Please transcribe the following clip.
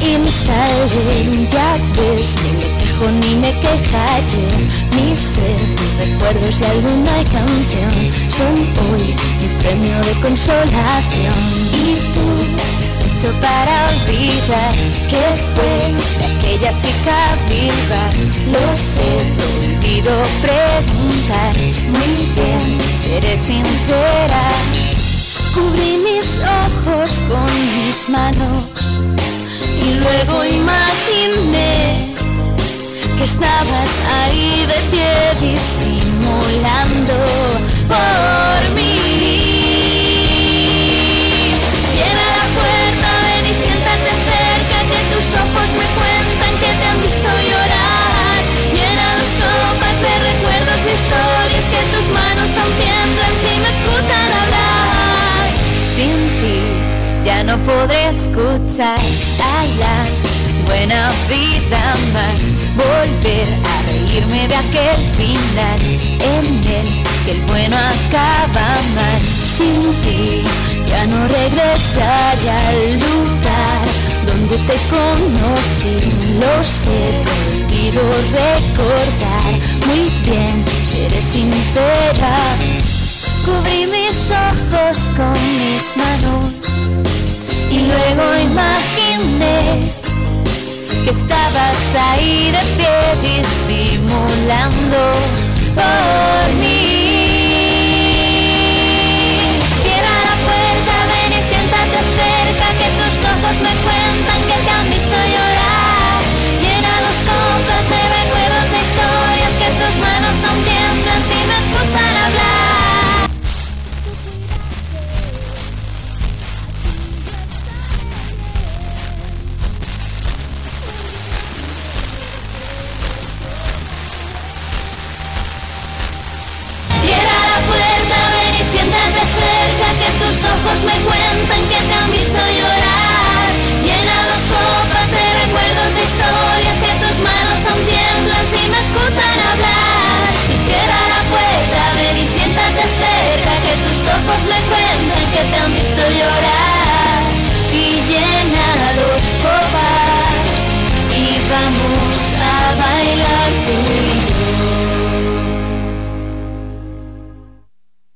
instalé Ya ves, ni me quejo ni me quejaré Mi ser, mis recuerdos y alguna canción. Son hoy mi premio de consolación. Y tú, ¿qué has hecho para olvidar. Que fue de aquella chica viva Lo sé, prohibido preguntar. Muy bien, seré sincera. Cubrí mis ojos con mis manos. y luego imaginé que estabas ahí de pie disimulando por mí. Cierra la puerta, ven y siéntate cerca, que tus ojos me cuentan que te han visto llorar. Llena dos copas de recuerdos de historias que tus manos aún tiemblan si me escuchan no podré escuchar a la buena vida más. Volver a reírme de aquel final en el que el bueno acaba mal. Sin ti ya no regresaré al lugar donde te conocí. Lo sé, prohibido recordar. Muy bien, seré sincera. Cubrí mis ojos con mis manos que estabas ahí de pie disimulando por tus ojos me cuentan que te han visto llorar. Llena dos copas de recuerdos de historias Que tus manos aún tiemblan si me escuchan hablar. Y cierra la puerta, ven y siéntate cerca Que tus ojos me cuentan que te han visto llorar